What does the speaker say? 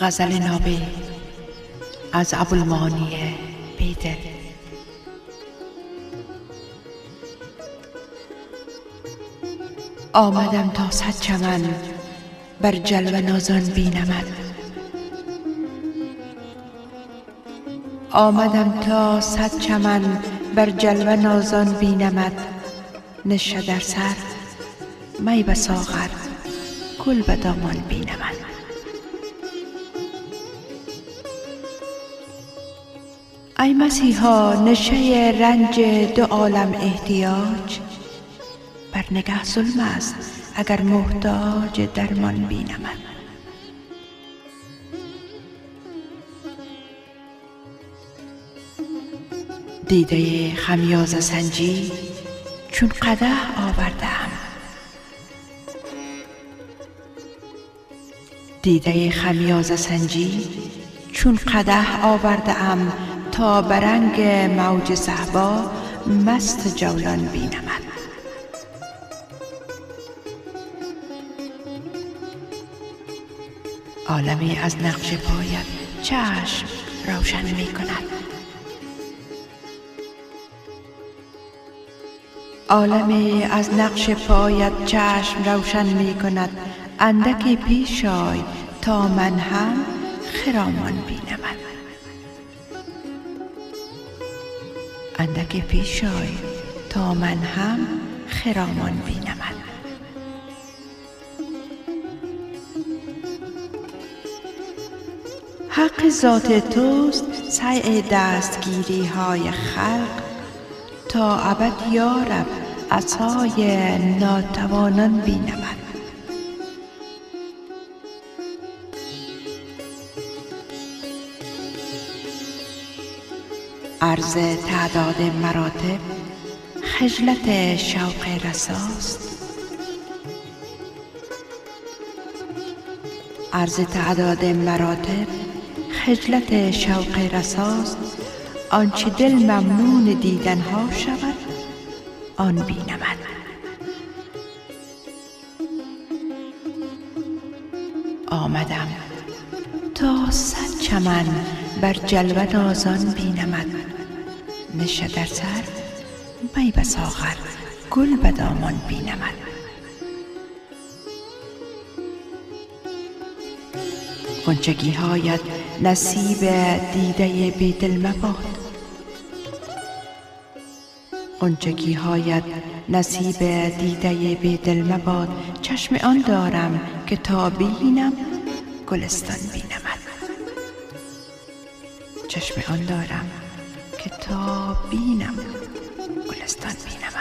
غزل نابی از ابوالمانی بیدل. آمدم تا صد چمن بر جلوه نازان بینمت. آمدم تا صد چمن بر جلوه نازان بینمت نشه در سر می به ساغر گل به دامان بینمت. ای مسیحا نشه رنج دو عالم احتیاج بر نگه ظلم است اگر محتاج درمان بینمت. دیده خمیازه سنجی چون قده آوردم. دیده خمیازه سنجی چون قده آورده ام تا برنگ موج صحبا مست جولان بینمد. عالمی از نقش پایت چشم روشن می کند عالمی از نقش پایت چشم روشن می کند. اندکی پیش آی تا من هم خرامان بینمد اندک پیش آی تا من هم خرامان بینمد حق ذات توست سعی دستگیری های خلق تا ابد یارب عصای ناتوانان بینمد عرض تعداد مراتب خجلت شوق رساست. عرض تعداد مراتب خجلت شوق رساست. آنچه دل ممنون دیدن ها شود آن بینمد آمدم تا صد چمن بر جلوه نازان بینمد نشه در سر می ساغر گل به دامان بینمد غنچگی هایت نصیب دیده بیدل مباد غنچگی هایت نصیب دیده بیدل مباد چشم آن دارم که تا بینم گلستان بینمد چشم آن دارم که تا بینم گلستان بینمد